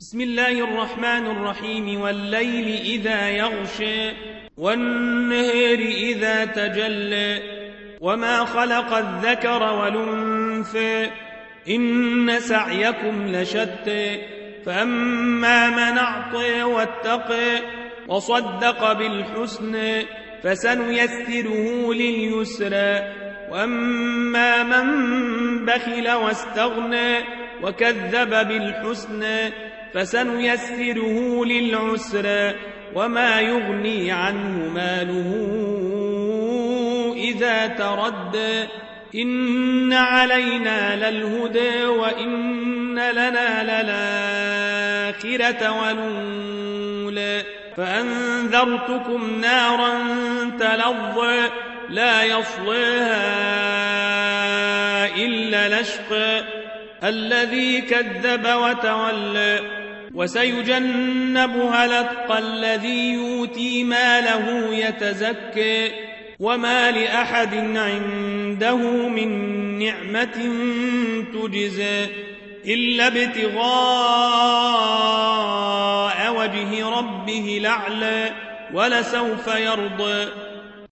بسم الله الرحمن الرحيم والليل إذا يغشى والنهر إذا تجلى وما خلق الذكر والأنثى إن سعيكم لشتى فأما من أعطي واتقى وصدق بالحسنى فسنيسره لليسرى وأما من بخل واستغنى وكذب بالحسنى فسنيسره للعسرى وما يغني عنه ماله إذا تردى إن علينا للهدى وإن لنا للآخرة ولولا فأنذرتكم نارا تلظى لا يصليها إلا لشقى الذي كذب وتولى وسيجنبها لتقى الذي يؤتي ماله يتزكى وما لأحد عنده من نعمة تجزى إلا ابتغاء وجه ربه لعلى ولسوف يرضى